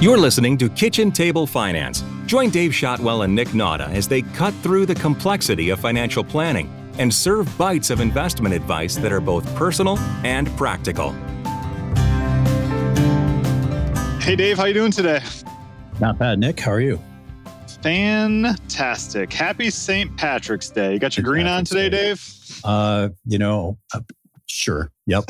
You're listening to Kitchen Table Finance. Join Dave Shotwell and Nick Nauta as they cut through the complexity of financial planning and serve bites of investment advice that are both personal and practical. Hey Dave, how you doing today? Not bad, Nick. How are you? Fantastic. Happy St. Patrick's Day. You got your green on today, Dave? Uh, you know, uh, sure. Yep.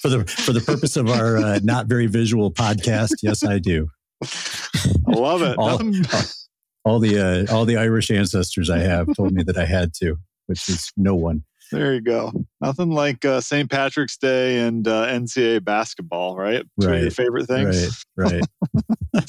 for the for the purpose of our uh, not very visual podcast, yes, I do. I love it. all, all, the uh, all the Irish ancestors I have told me that I had to, which is no one. There you go. Nothing like uh, St. Patrick's Day and uh, NCAA basketball, right? Two right. of your favorite things. Right. Right.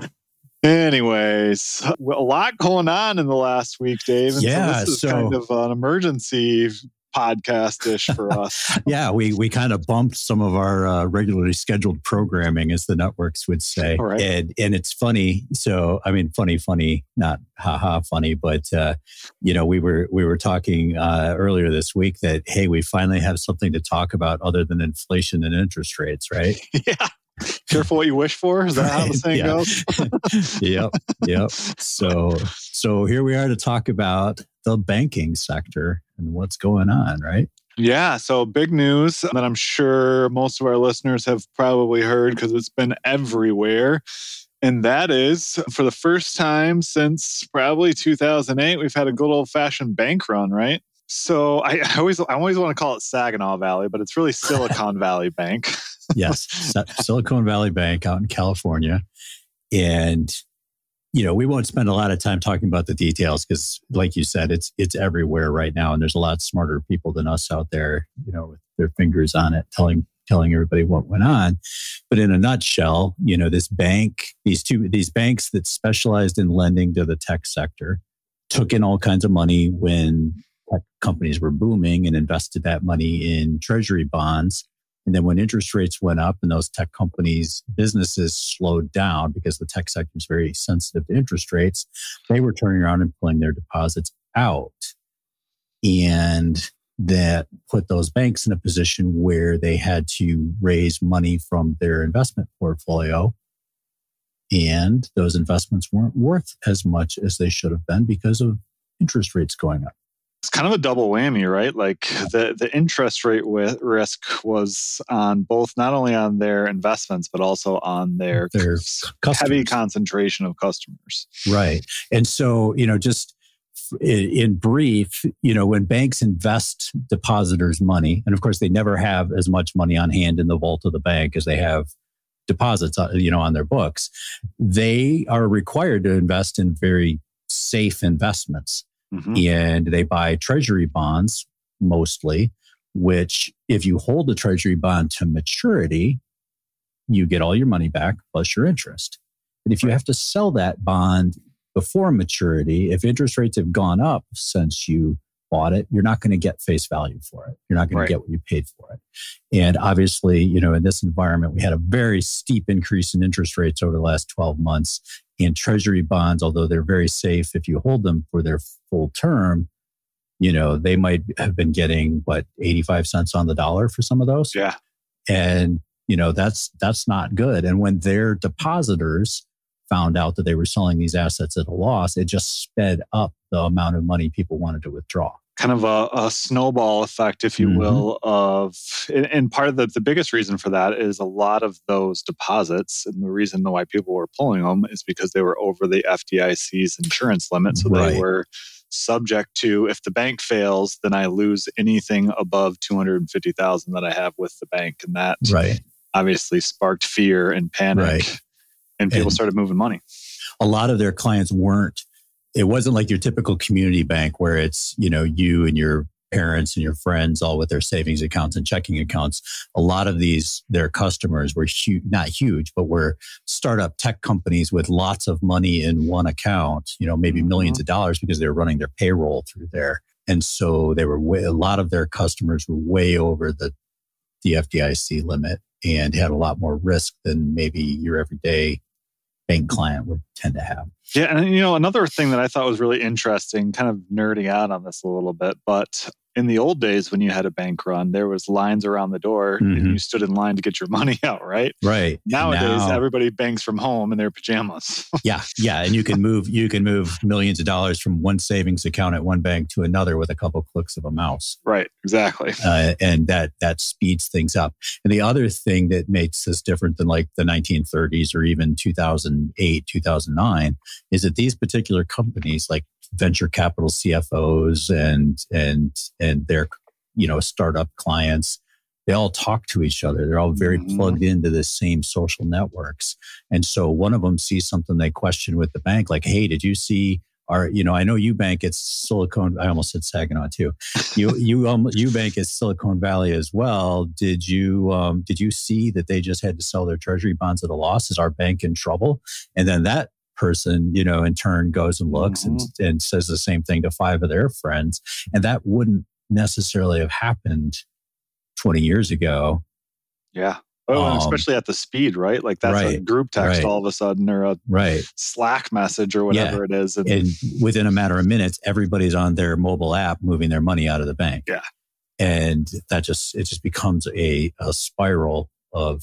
Anyways, a lot going on in the last week, Dave. And yeah, so this is so, kind of an emergency podcast ish for us. yeah, we we kind of bumped some of our uh, regularly scheduled programming, as the networks would say, right. and and it's funny. So I mean, funny, funny, not haha funny, but uh, you know, we were we were talking uh, earlier this week that hey, we finally have something to talk about other than inflation and interest rates, right? yeah. Careful what you wish for. Is that how the saying yeah. goes? yep, yep. So, so here we are to talk about the banking sector and what's going on, right? Yeah. So, big news that I'm sure most of our listeners have probably heard because it's been everywhere. And that is for the first time since probably 2008, we've had a good old fashioned bank run, right? So I, I, always I always want to call it Saginaw Valley, but it's really Silicon Valley Bank. Yes, Silicon Valley Bank out in California, and you know we won't spend a lot of time talking about the details because, like you said, it's it's everywhere right now, and there's a lot smarter people than us out there, you know, with their fingers on it, telling telling everybody what went on. But in a nutshell, you know, this bank, these two these banks that specialized in lending to the tech sector, took in all kinds of money when tech companies were booming and invested that money in treasury bonds. And then when interest rates went up and those tech companies' businesses slowed down because the tech sector is very sensitive to interest rates, they were turning around and pulling their deposits out. And that put those banks in a position where they had to raise money from their investment portfolio. And those investments weren't worth as much as they should have been because of interest rates going up kind of a double whammy, right? Like the the interest rate with risk was on both not only on their investments but also on their, their heavy concentration of customers. Right, and so you know, just in brief, you know, when banks invest depositors' money, and of course they never have as much money on hand in the vault of the bank as they have deposits, uh, you know, on their books, they are required to invest in very safe investments. Mm-hmm. And they buy treasury bonds mostly, which if you hold a treasury bond to maturity, you get all your money back plus your interest. But if you have to sell that bond before maturity, if interest rates have gone up since you bought it, you're not going to get face value for it. You're not going right. to get what you paid for it. And obviously, you know, in this environment, we had a very steep increase in interest rates over the last 12 months and treasury bonds, although they're very safe if you hold them for their full term, you know, they might have been getting what 85 cents on the dollar for some of those. Yeah. And, you know, that's that's not good. And when their depositors found out that they were selling these assets at a loss, it just sped up the amount of money people wanted to withdraw kind of a, a, snowball effect, if you mm-hmm. will, of and part of the, the biggest reason for that is a lot of those deposits, and the reason why people were pulling them is because they were over the FDIC's insurance limit. So right. they were subject to if the bank fails, then I lose anything above 250,000 that I have with the bank. And that right. obviously sparked fear and panic. Right. And people and started moving money. A lot of their clients weren't it wasn't like your typical community bank where it's, you know, you and your parents and your friends all with their savings accounts and checking accounts. A lot of these, their customers were huge, not huge, but were startup tech companies with lots of money in one account, you know, maybe 1000000s mm-hmm. of dollars because they were running their payroll through there. And so they were way, a lot of their customers were way over the, the FDIC limit and had a lot more risk than maybe your everyday bank client would tend to have. Yeah, and you know another thing that I thought was really interesting, kind of nerding out on this a little bit, but in the old days when you had a bank run, there was lines around the door Mhm. and you stood in line to get your money out, right? Right. Nowadays, Now- everybody banks from home in their pajamas. Yeah, yeah, and you can move you can move millions of dollars from one savings account at one bank to another with a couple clicks of a mouse, right, exactly. uh, and that that speeds things up. And the other thing that makes this different than like the 1930s or even 2008, 2009 is that these particular companies, like venture capital CFOs and and and their you know startup clients, they all talk to each other. They're all very Mhm. plugged into the same social networks. And so one of them sees something they question with the bank, like, "Hey, did you see our? You know, I know you bank at Silicon. I almost said Saginaw too. You you um, you bank at Silicon Valley as well. Did you um, did you see that they just had to sell their treasury bonds at a loss? Is our bank in trouble? And then that person, you know, in turn goes and looks and, and says the same thing to five of their friends, and that wouldn't necessarily have happened 20 years ago Yeah. Oh, Um, especially at the speed, right? Like that's a group text right. all of a sudden or a right Slack message or whatever it is. And, and within a matter of minutes everybody's on their mobile app moving their money out of the bank Yeah. and that just it just becomes a, a spiral of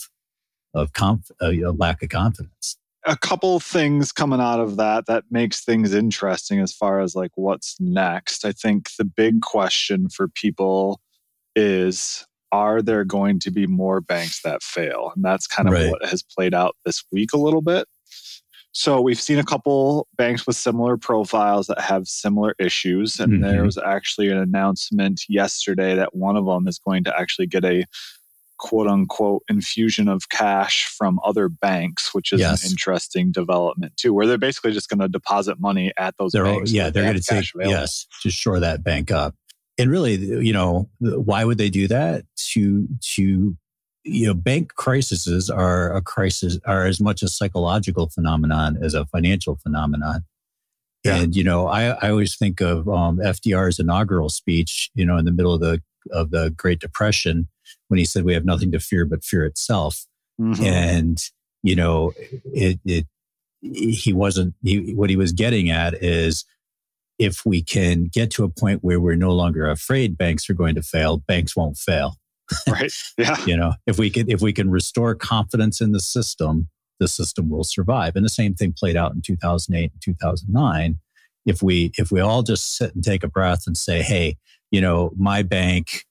of conf, a, a lack of confidence a couple things coming out of that that makes things interesting as far as like what's next. I think the big question for people is are there going to be more banks that fail? And that's kind of Right. what has played out this week a little bit. So we've seen a couple banks with similar profiles that have similar issues. And Mhm. there was actually an announcement yesterday that one of them is going to actually get a quote unquote infusion of cash from other banks, which is Yes. an interesting development too, where they're basically just going to deposit money at those they're banks. yeah they're going to take available. yes to shore that bank up and really you know why would they do that to to you know bank crises are a crisis are as much a psychological phenomenon as a financial phenomenon Yeah. and you know i i always think of um, fdr's inaugural speech you know in the middle of the of the great depression when he said we have nothing to fear but fear itself Mhm. and you know it, it he wasn't he, what he was getting at is if we can get to a point where we're no longer afraid banks are going to fail banks won't fail right. Yeah. you know if we can if we can restore confidence in the system the system will survive and the same thing played out in 2008 and 2009 if we if we all just sit and take a breath and say hey you know my bank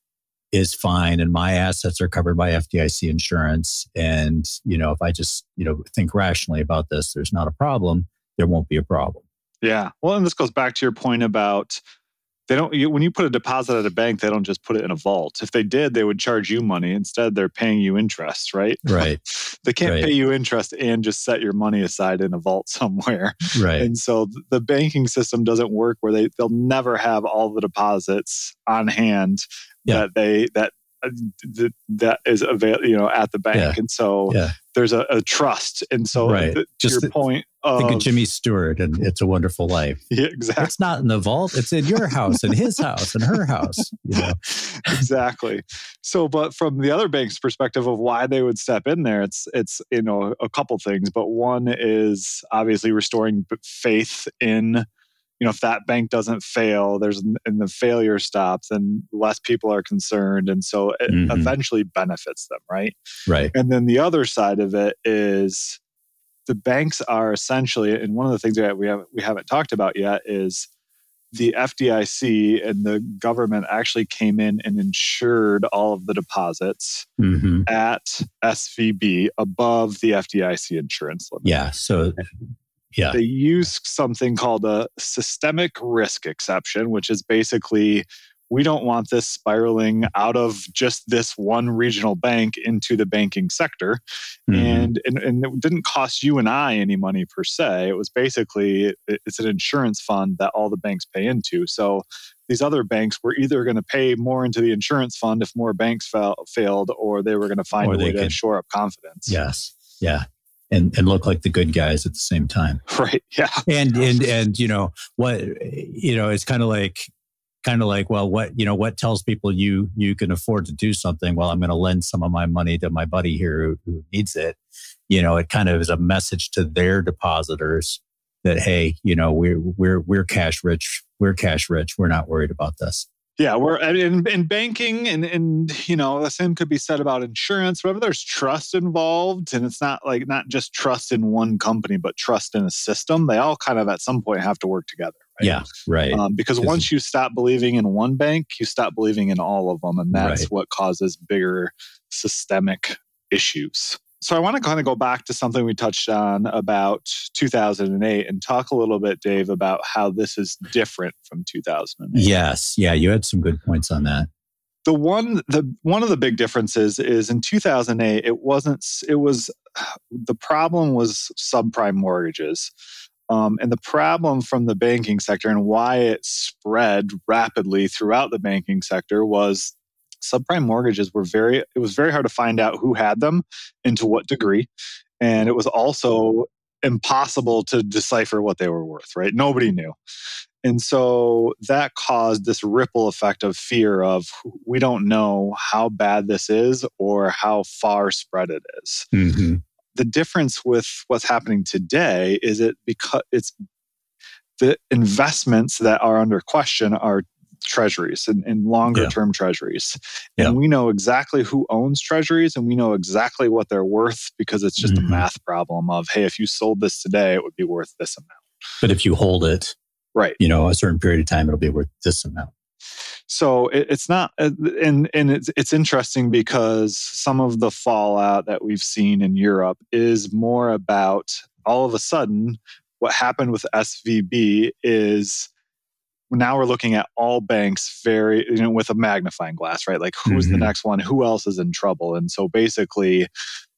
is fine and my assets are covered by FDIC insurance. And you know if I just you know think rationally about this there's not a problem. There won't be a problem. Yeah. Well, and this goes back to your point about they don't, you, when you put a deposit at a bank, they don't just put it in a vault. If they did, they would charge you money. Instead, they're paying you interest, right? right They can't Right. pay you interest and just set your money aside in a vault somewhere. right And so the banking system doesn't work where they, they'll never have all the deposits on hand Yeah. that they, that, Uh, th- that is avail you know at the bank Yeah. and so yeah there's a, a trust and so Right. th- to Just your th- point of, think of Jimmy Stewart and It's a Wonderful Life yeah, exactly it's not in the vault it's in your house and his house and her house you know exactly. So, but from the other bank's perspective of why they would step in there, it's it's you know a couple things, but one is obviously restoring faith in. You know, if that bank doesn't fail, there's and the failure stops, then less people are concerned, and so it Mhm. eventually benefits them, right? right And then the other side of it is the banks are essentially, and one of the things that we have we haven't talked about yet is the FDIC and the government actually came in and insured all of the deposits hmm at SVB above the FDIC insurance limit. yeah so yeah They use something called a systemic risk exception, which is basically we don't want this spiraling out of just this one regional bank into the banking sector. Mhm. And, and and it didn't cost you and I any money per se. It was basically it's an insurance fund that all the banks pay into. So these other banks were either going to pay more into the insurance fund if more banks fail, failed, or they were going to find Or a way to shore up confidence. yes yeah and and look like the good guys at the same time Right. Yeah. and and and you know what you know it's kind of like kind of like well what you know what tells people you you can afford to do something well i'm going to lend some of my money to my buddy here who, who needs it you know it kind of is a message to their depositors that hey you know we're we're we're cash rich we're cash rich we're not worried about this Yeah, we're in, in banking, and and you know the same could be said about insurance. Whenever there's trust involved, and it's not like not just trust in one company, but trust in a system, they all kind of at some point have to work together. Right? Yeah, right. Um, because once you stop believing in one bank, you stop believing in all of them, and that's right. what causes bigger systemic issues. So I want to kind of go back to something we touched on about 2008 and talk a little bit, Dave, about how this is different from 2008. Yes, yeah, you had some good points on that. The one, the one of the big differences is in 2008, it wasn't. It was the problem was subprime mortgages. Um, and the problem from the banking sector and why it spread rapidly throughout the banking sector was subprime mortgages were very it was very hard to find out who had them and to what degree and it was also impossible to decipher what they were worth right nobody knew and so that caused this ripple effect of fear of we don't know how bad this is or how far spread it is. Mm-hmm. the difference with what's happening today is it because it's the investments that are under question are treasuries and, and longer yeah. term treasuries. And yeah. we know exactly who owns treasuries and we know exactly what they're worth because it's just mm-hmm. a math problem of, hey, if you sold this today, it would be worth this amount. But if you hold it, right, you know, a certain period of time, it'll be worth this amount. So it, it's not, uh, and and it's it's interesting because some of the fallout that we've seen in Europe is more about all of a sudden what happened with SVB is now we're looking at all banks very you know with a magnifying glass right? Like who's mm-hmm. the next one? Who else is in trouble? And so basically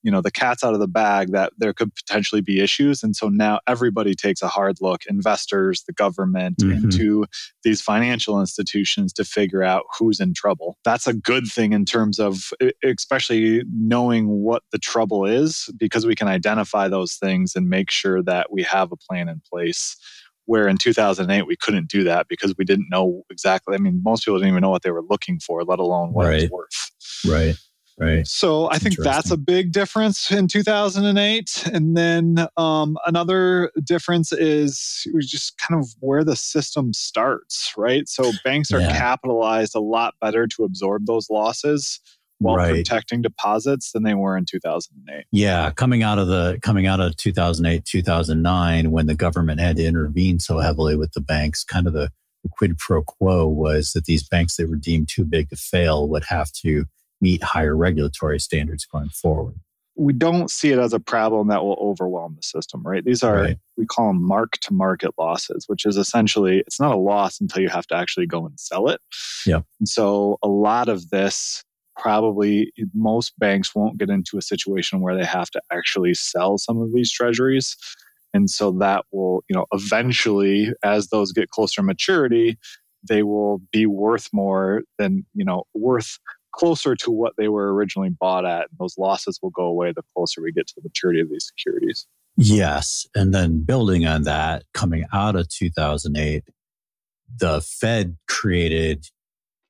you know the cat's out of the bag that there could potentially be issues. And so now everybody takes a hard look investors the government mm-hmm. into these financial institutions to figure out who's in trouble. That's a good thing in terms of especially knowing what the trouble is because we can identify those things and make sure that we have a plan in place where in 2008 we couldn't do that because we didn't know exactly. I mean, most people didn't even know what they were looking for, let alone what right. it was worth. Right. Right. So I think that's a big difference in 2008. And then um, another difference is just kind of where the system starts, right? So banks are yeah. capitalized a lot better to absorb those losses while right. protecting deposits than they were in 2008. Yeah, coming out of the coming out of 2008, 2009 when the government had to intervene so heavily with the banks, kind of the, the quid pro quo was that these banks that were deemed too big to fail would have to meet higher regulatory standards going forward. We don't see it as a problem that will overwhelm the system, right? These are, right. we call them mark to market losses, which is essentially, it's not a loss until you have to actually go and sell it. Yeah. And so a lot of this probably most banks won't get into a situation where they have to actually sell some of these treasuries. And so that will you know eventually as those get closer to maturity they will be worth more than you know worth closer to what they were originally bought at. And those losses will go away the closer we get to the maturity of these securities. Yes. And then building on that coming out of 2008 the fed created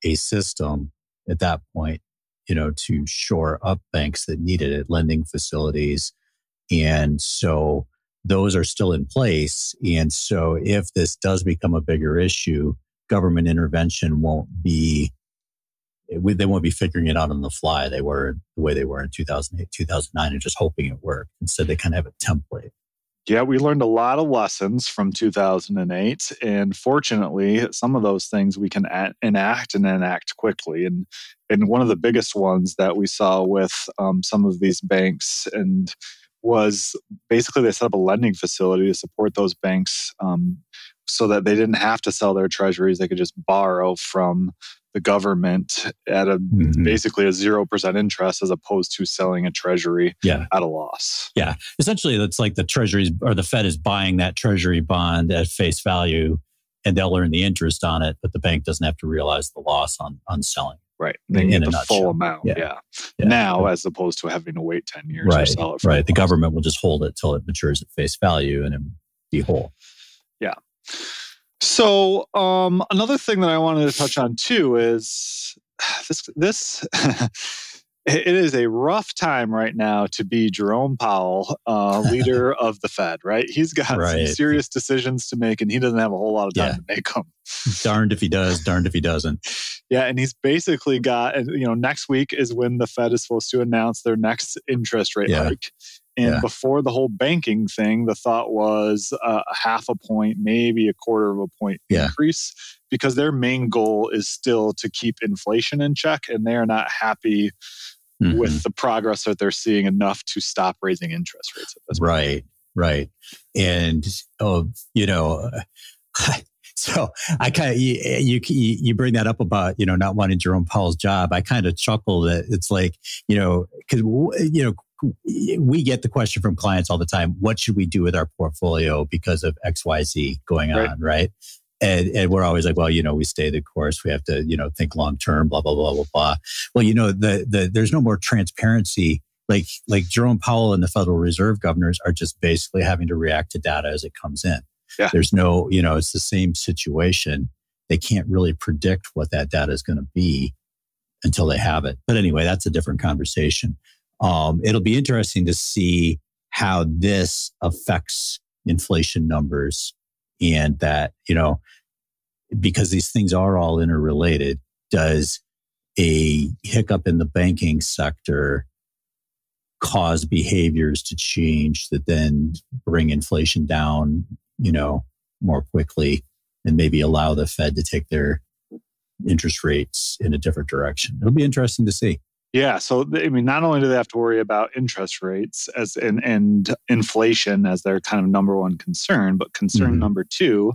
a system at that point you know, to shore up banks that needed it, lending facilities. And so those are still in place. And so if this does become a bigger issue, government intervention won't be, they won't be figuring it out on the fly. They were the way they were in 2008, 2009, and just hoping it worked. Instead, they kind of have a template. Yeah, we learned a lot of lessons from 2008. And fortunately, some of those things we can enact and enact quickly. And, and one of the biggest ones that we saw with um, some of these banks and was basically they set up a lending facility to support those banks um, so that they didn't have to sell their treasuries. They could just borrow from the government at a mm-hmm. basically a 0% interest as opposed to selling a treasury yeah. at a loss. Yeah. Essentially, that's like the treasuries or the Fed is buying that treasury bond at face value and they'll earn the interest on it, but the bank doesn't have to realize the loss on, on selling. Right. They get the full amount. Yeah. Yeah. yeah. Now, as opposed to having to wait 10 years right. sell it. right. The government will just hold it till it matures at face value and it be whole. Yeah. So um, another thing that I wanted to touch on too is this this it is a rough time right now to be Jerome Powell, uh, leader of the Fed, right? He's got right. some serious decisions to make and he doesn't have a whole lot of time yeah. to make them. darned if he does, darned if he doesn't. Yeah, and he's basically got, you know, next week is when the Fed is supposed to announce their next interest rate yeah. hike. And yeah. before the whole banking thing, the thought was uh, a half a point, maybe a quarter of a point yeah. increase, because their main goal is still to keep inflation in check, and they are not happy mm-hmm. with the progress that they're seeing enough to stop raising interest rates at this point. Right, right. And oh, you know, so I kind of you, you you bring that up about you know not wanting Jerome Powell's job. I kind of chuckle that it's like you know because you know we get the question from clients all the time what should we do with our portfolio because of xyz going right. on right and, and we're always like, well, you know, we stay the course. We have to, you know, think long term, blah, blah, blah, blah, blah. Well, you know, the, the, there's no more transparency. Like, like Jerome Powell and the Federal Reserve governors are just basically having to react to data as it comes in. Yeah. There's no, you know, it's the same situation. They can't really predict what that data is going to be until they have it. But anyway, that's a different conversation. Um, it'll be interesting to see how this affects inflation numbers and that, you know, because these things are all interrelated, does a hiccup in the banking sector cause behaviors to change that then bring inflation down, you know, more quickly and maybe allow the Fed to take their interest rates in a different direction. It'll be interesting to see. Yeah, so I mean, not only do they have to worry about interest rates as and, and inflation as their kind of number one concern, but concern mm-hmm. number two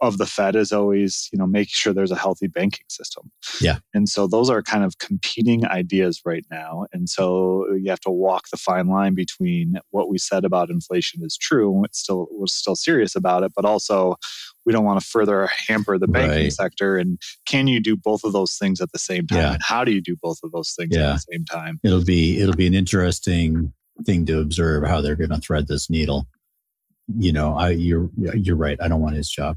of the Fed is always, you know, make sure there's a healthy banking system. Yeah. And so those are kind of competing ideas right now. And so you have to walk the fine line between what we said about inflation is true and it's still we're still serious about it, but also we don't want to further hamper the banking right. sector. And can you do both of those things at the same time? Yeah. And how do you do both of those things yeah. at the same time? It'll be it'll be an interesting thing to observe how they're going to thread this needle. You know, I you're you're right. I don't want his job.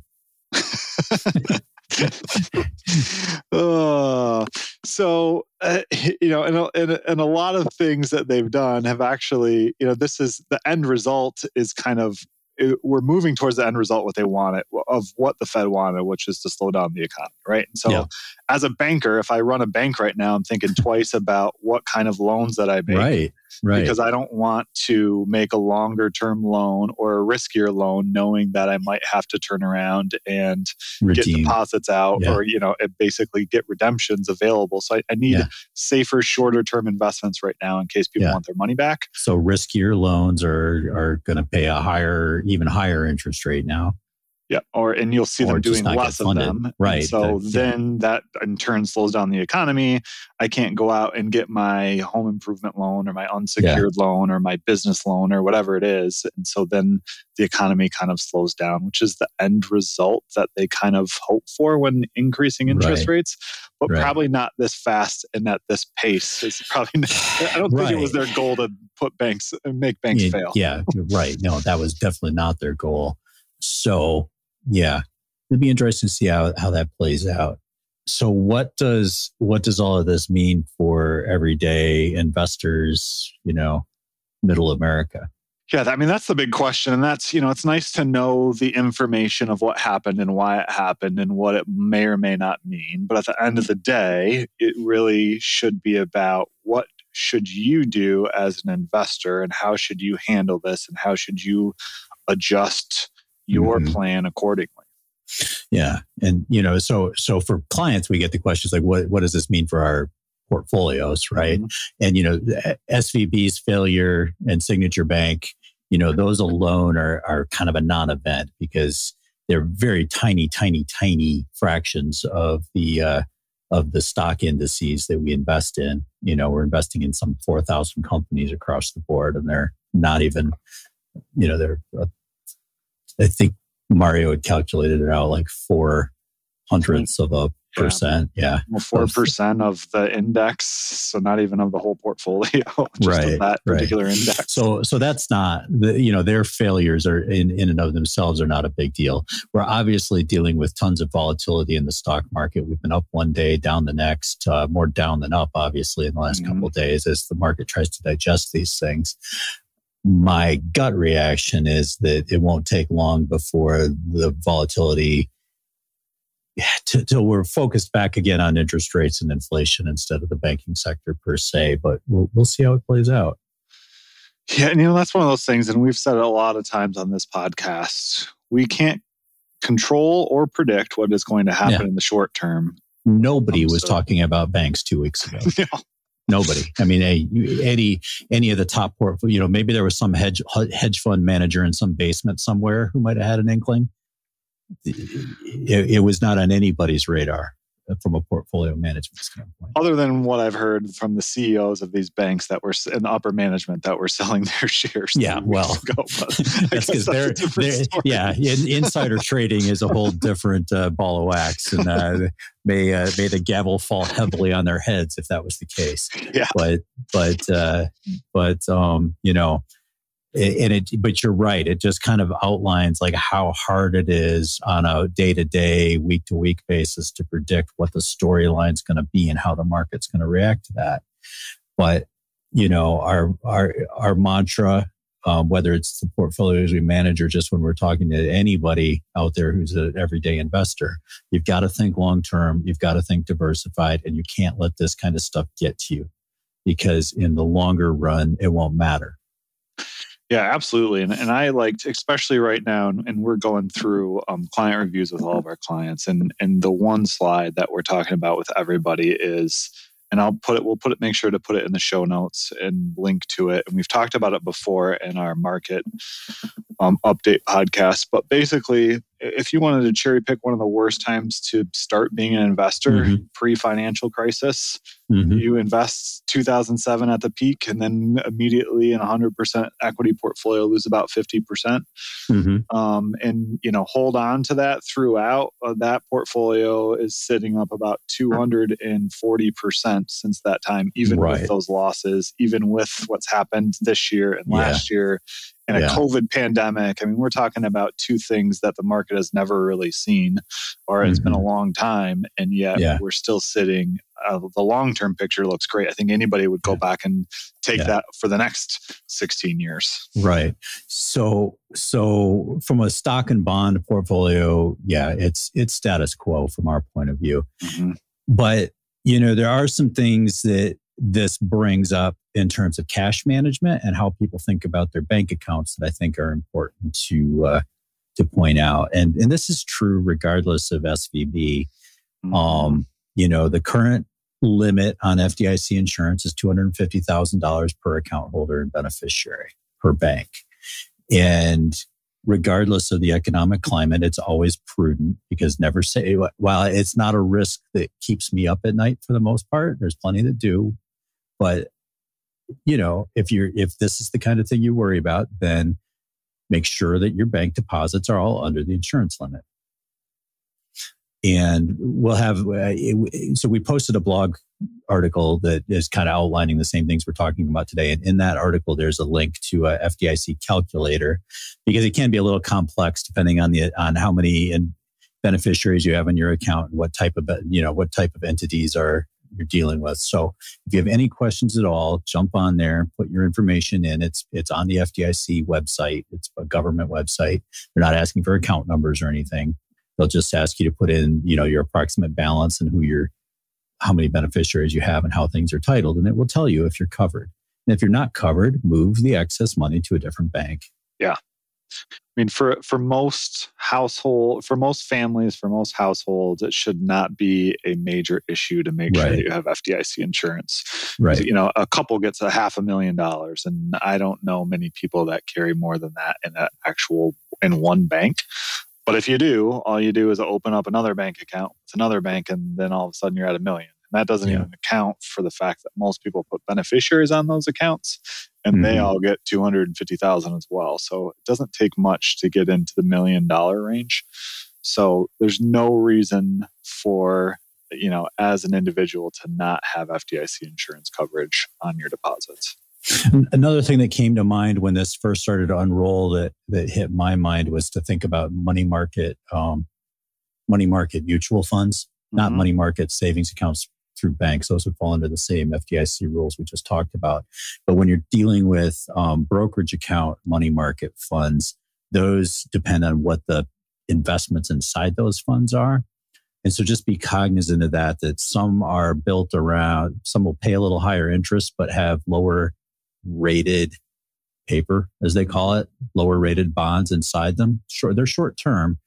oh, so uh, you know, and, and and a lot of things that they've done have actually, you know, this is the end result is kind of it, we're moving towards the end result what they wanted of what the Fed wanted, which is to slow down the economy, right? And so, yeah. as a banker, if I run a bank right now, I'm thinking twice about what kind of loans that I make, right? Right. Because I don't want to make a longer term loan or a riskier loan, knowing that I might have to turn around and Redeem. get deposits out, yeah. or you know, basically get redemptions available. So I, I need yeah. safer, shorter term investments right now in case people want their money back. So riskier loans are are going to pay a higher, even higher interest rate now. Yeah, or and you'll see or them doing less of them. Right. And so the, then yeah. that in turn slows down the economy. I can't go out and get my home improvement loan or my unsecured yeah. loan or my business loan or whatever it is. And so then the economy kind of slows down, which is the end result that they kind of hope for when increasing interest right. rates, but right. probably not this fast and at this pace. It's probably not, I don't think it was their goal to put banks make banks yeah, fail. Yeah, right. No, that was definitely not their goal. So yeah, it'd be interesting to see how, how that plays out. So what does what does all of this mean for everyday investors, you know, middle America? Yeah, I mean that's the big question and that's, you know, it's nice to know the information of what happened and why it happened and what it may or may not mean, but at the end of the day, it really should be about what should you do as an investor and how should you handle this and how should you adjust your mm-hmm. plan accordingly. Yeah. And, you know, so, so for clients, we get the questions like, what, what does this mean for our portfolios? Right. Mm-hmm. And, you know, SVB's failure and Signature Bank, you know, those alone are, are kind of a non event because they're very tiny, tiny, tiny fractions of the, uh, of the stock indices that we invest in. You know, we're investing in some 4,000 companies across the board and they're not even, you know, they're I think Mario had calculated it out like four hundredths of a percent. Yeah. Four percent of the index. So not even of the whole portfolio, just right, of that particular right. index. So so that's not the you know, their failures are in, in and of themselves are not a big deal. We're obviously dealing with tons of volatility in the stock market. We've been up one day, down the next, uh, more down than up, obviously, in the last mm-hmm. couple of days as the market tries to digest these things my gut reaction is that it won't take long before the volatility till we're focused back again on interest rates and inflation instead of the banking sector per se. But we'll, we'll see how it plays out. Yeah, and you know that's one of those things, and we've said it a lot of times on this podcast. We can't control or predict what is going to happen yeah. in the short term. Nobody um, was so. talking about banks two weeks ago. no. Nobody. I mean, any any of the top portfolio. You know, maybe there was some hedge hedge fund manager in some basement somewhere who might have had an inkling it, it was not on anybody's radar from a portfolio management standpoint. Other than what I've heard from the CEOs of these banks that were in the upper management that were selling their shares. Yeah, well, ago, that's because they're, they're yeah, in, insider trading is a whole different uh, ball of wax, and uh, may uh, may the gavel fall heavily on their heads if that was the case. Yeah, but but uh, but um, you know and it but you're right it just kind of outlines like how hard it is on a day-to-day week-to-week basis to predict what the storyline's going to be and how the market's going to react to that. But you know our our our mantra um, whether it's the portfolios we manage or just when we're talking to anybody out there who's an everyday investor you've got to think long term you've got to think diversified and you can't let this kind of stuff get to you because in the longer run it won't matter yeah, absolutely. And, and I liked, especially right now, and we're going through um, client reviews with all of our clients. And, and the one slide that we're talking about with everybody is, and I'll put it, we'll put it, make sure to put it in the show notes and link to it. And we've talked about it before in our market um, update podcast. But basically, if you wanted to cherry pick one of the worst times to start being an investor mm-hmm. pre financial crisis, mm-hmm. you invest 2007 at the peak and then immediately in 100% equity portfolio lose about 50%. percent mm hmm um, and, you know, hold on to that throughout. Uh, that portfolio is sitting up about 240% since that time, even right. with those losses, even with what's happened this year and last yeah. year and yeah. a COVID pandemic. I mean, we're talking about two things that the market has never really seen, or it's mm-hmm. been a mm-hmm. long time, and yet yeah. we're still sitting. Uh, the long term picture looks great. I think anybody would go yeah. back and take that for the next 16 years. Right. So, so from a stock and bond portfolio, yeah, it's it's status quo from our point of view. Mm-hmm. But you know, there are some things that this brings up in terms of cash management and how people think about their bank accounts that I think are important to uh, to point out. And and this is true regardless of SVB. Mm-hmm. Um, you know, the current limit on FDIC insurance is two hundred fifty thousand dollars per account holder and beneficiary per bank, and regardless of the economic climate, it's always prudent because never say, while it's not a risk that keeps me up at night for the most part, there's plenty that do. But you know, if you're if this is the kind of thing you worry about, then make sure that your bank deposits are all under the insurance limit. And we'll have uh, so we posted a blog article that is kind of outlining the same things we're talking about today. And in that article, there's a link to a FDIC calculator because it can be a little complex depending on the on how many beneficiaries you have in your account and what type of you know what type of entities are you're dealing with. So if you have any questions at all, jump on there, put your information in. It's it's on the FDIC website. It's a government website. They're not asking for account numbers or anything. They'll just ask you to put in, you know, your approximate balance and who you're how many beneficiaries you have and how things are titled, and it will tell you if you're covered. And if you're not covered, move the excess money to a different bank. Yeah. I mean, for for most household, for most families, for most households, it should not be a major issue to make right. sure that you have FDIC insurance. Right. You know, a couple gets a half a million dollars, and I don't know many people that carry more than that in an actual in one bank. But if you do, all you do is open up another bank account with another bank, and then all of a sudden you're at a million. And that doesn't yeah. even account for the fact that most people put beneficiaries on those accounts and mm-hmm. they all get 250,000 as well. So it doesn't take much to get into the million dollar range. So there's no reason for you know as an individual to not have FDIC insurance coverage on your deposits. Another thing that came to mind when this first started to unroll that that hit my mind was to think about money market um, money market mutual funds, mm-hmm. not money market savings accounts through banks. Those would fall under the same FDIC rules we just talked about. But when you're dealing with um, brokerage account money market funds, those depend on what the investments inside those funds are. And so just be cognizant of that, that some are built around, some will pay a little higher interest, but have lower rated paper, as they call it, lower rated bonds inside them. Sure, they're short term,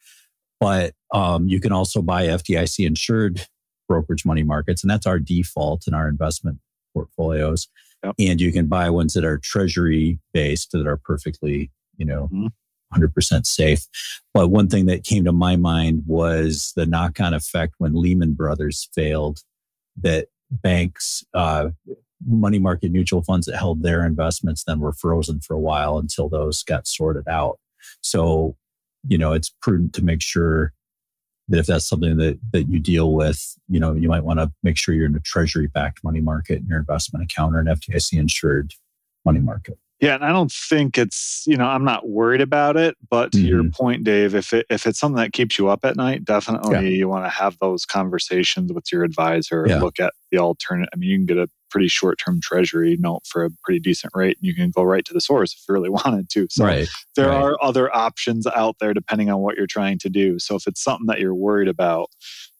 but um, you can also buy FDIC insured brokerage money markets, and that's our default in our investment portfolios. Yep. And you can buy ones that are treasury based that are perfectly, you know, mm-hmm. 100% safe. But one thing that came to my mind was the knock on effect when Lehman Brothers failed, that banks, uh, money market mutual funds that held their investments then were frozen for a while until those got sorted out. So, you know, it's prudent to make sure that if that's something that, that you deal with, you know, you might want to make sure you're in a treasury backed money market in your investment account or an FDIC insured money market. Yeah, and I don't think it's you know I'm not worried about it, but to mm-hmm. your point, Dave, if it if it's something that keeps you up at night, definitely yeah. you want to have those conversations with your advisor. Yeah. Look at the alternate. I mean, you can get a pretty short term treasury note for a pretty decent rate, and you can go right to the source if you really wanted to. So right. there right. are other options out there depending on what you're trying to do. So if it's something that you're worried about,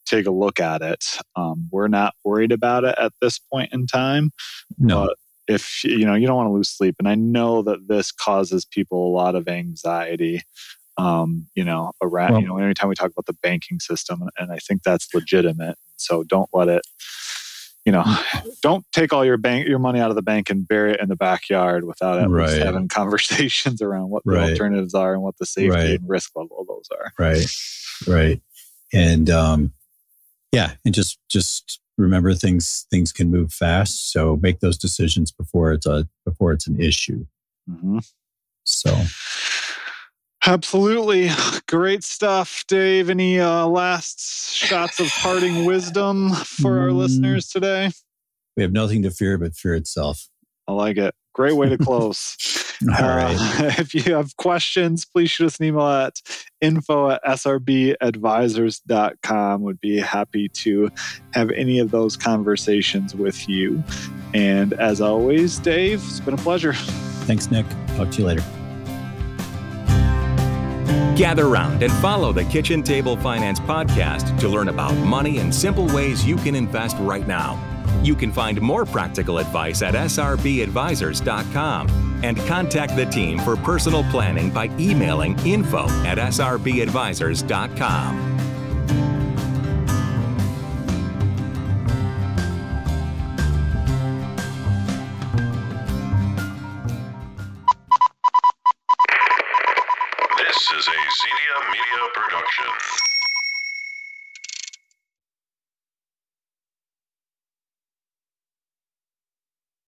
take a look at it. Um, we're not worried about it at this point in time. No. But if you know you don't want to lose sleep and i know that this causes people a lot of anxiety um, you know around well, you know anytime we talk about the banking system and i think that's legitimate so don't let it you know don't take all your bank your money out of the bank and bury it in the backyard without at right. least having conversations around what the right. alternatives are and what the safety right. and risk level of those are right right and um yeah and just just remember things things can move fast so make those decisions before it's a before it's an issue mm-hmm. so absolutely great stuff dave any uh, last shots of parting wisdom for our mm. listeners today we have nothing to fear but fear itself i like it great way to close All right. Uh, if you have questions, please shoot us an email at info at srbadvisors.com. Would be happy to have any of those conversations with you. And as always, Dave, it's been a pleasure. Thanks, Nick. Talk to you later. Gather round and follow the Kitchen Table Finance podcast to learn about money and simple ways you can invest right now. You can find more practical advice at srbadvisors.com and contact the team for personal planning by emailing info at srbadvisors.com.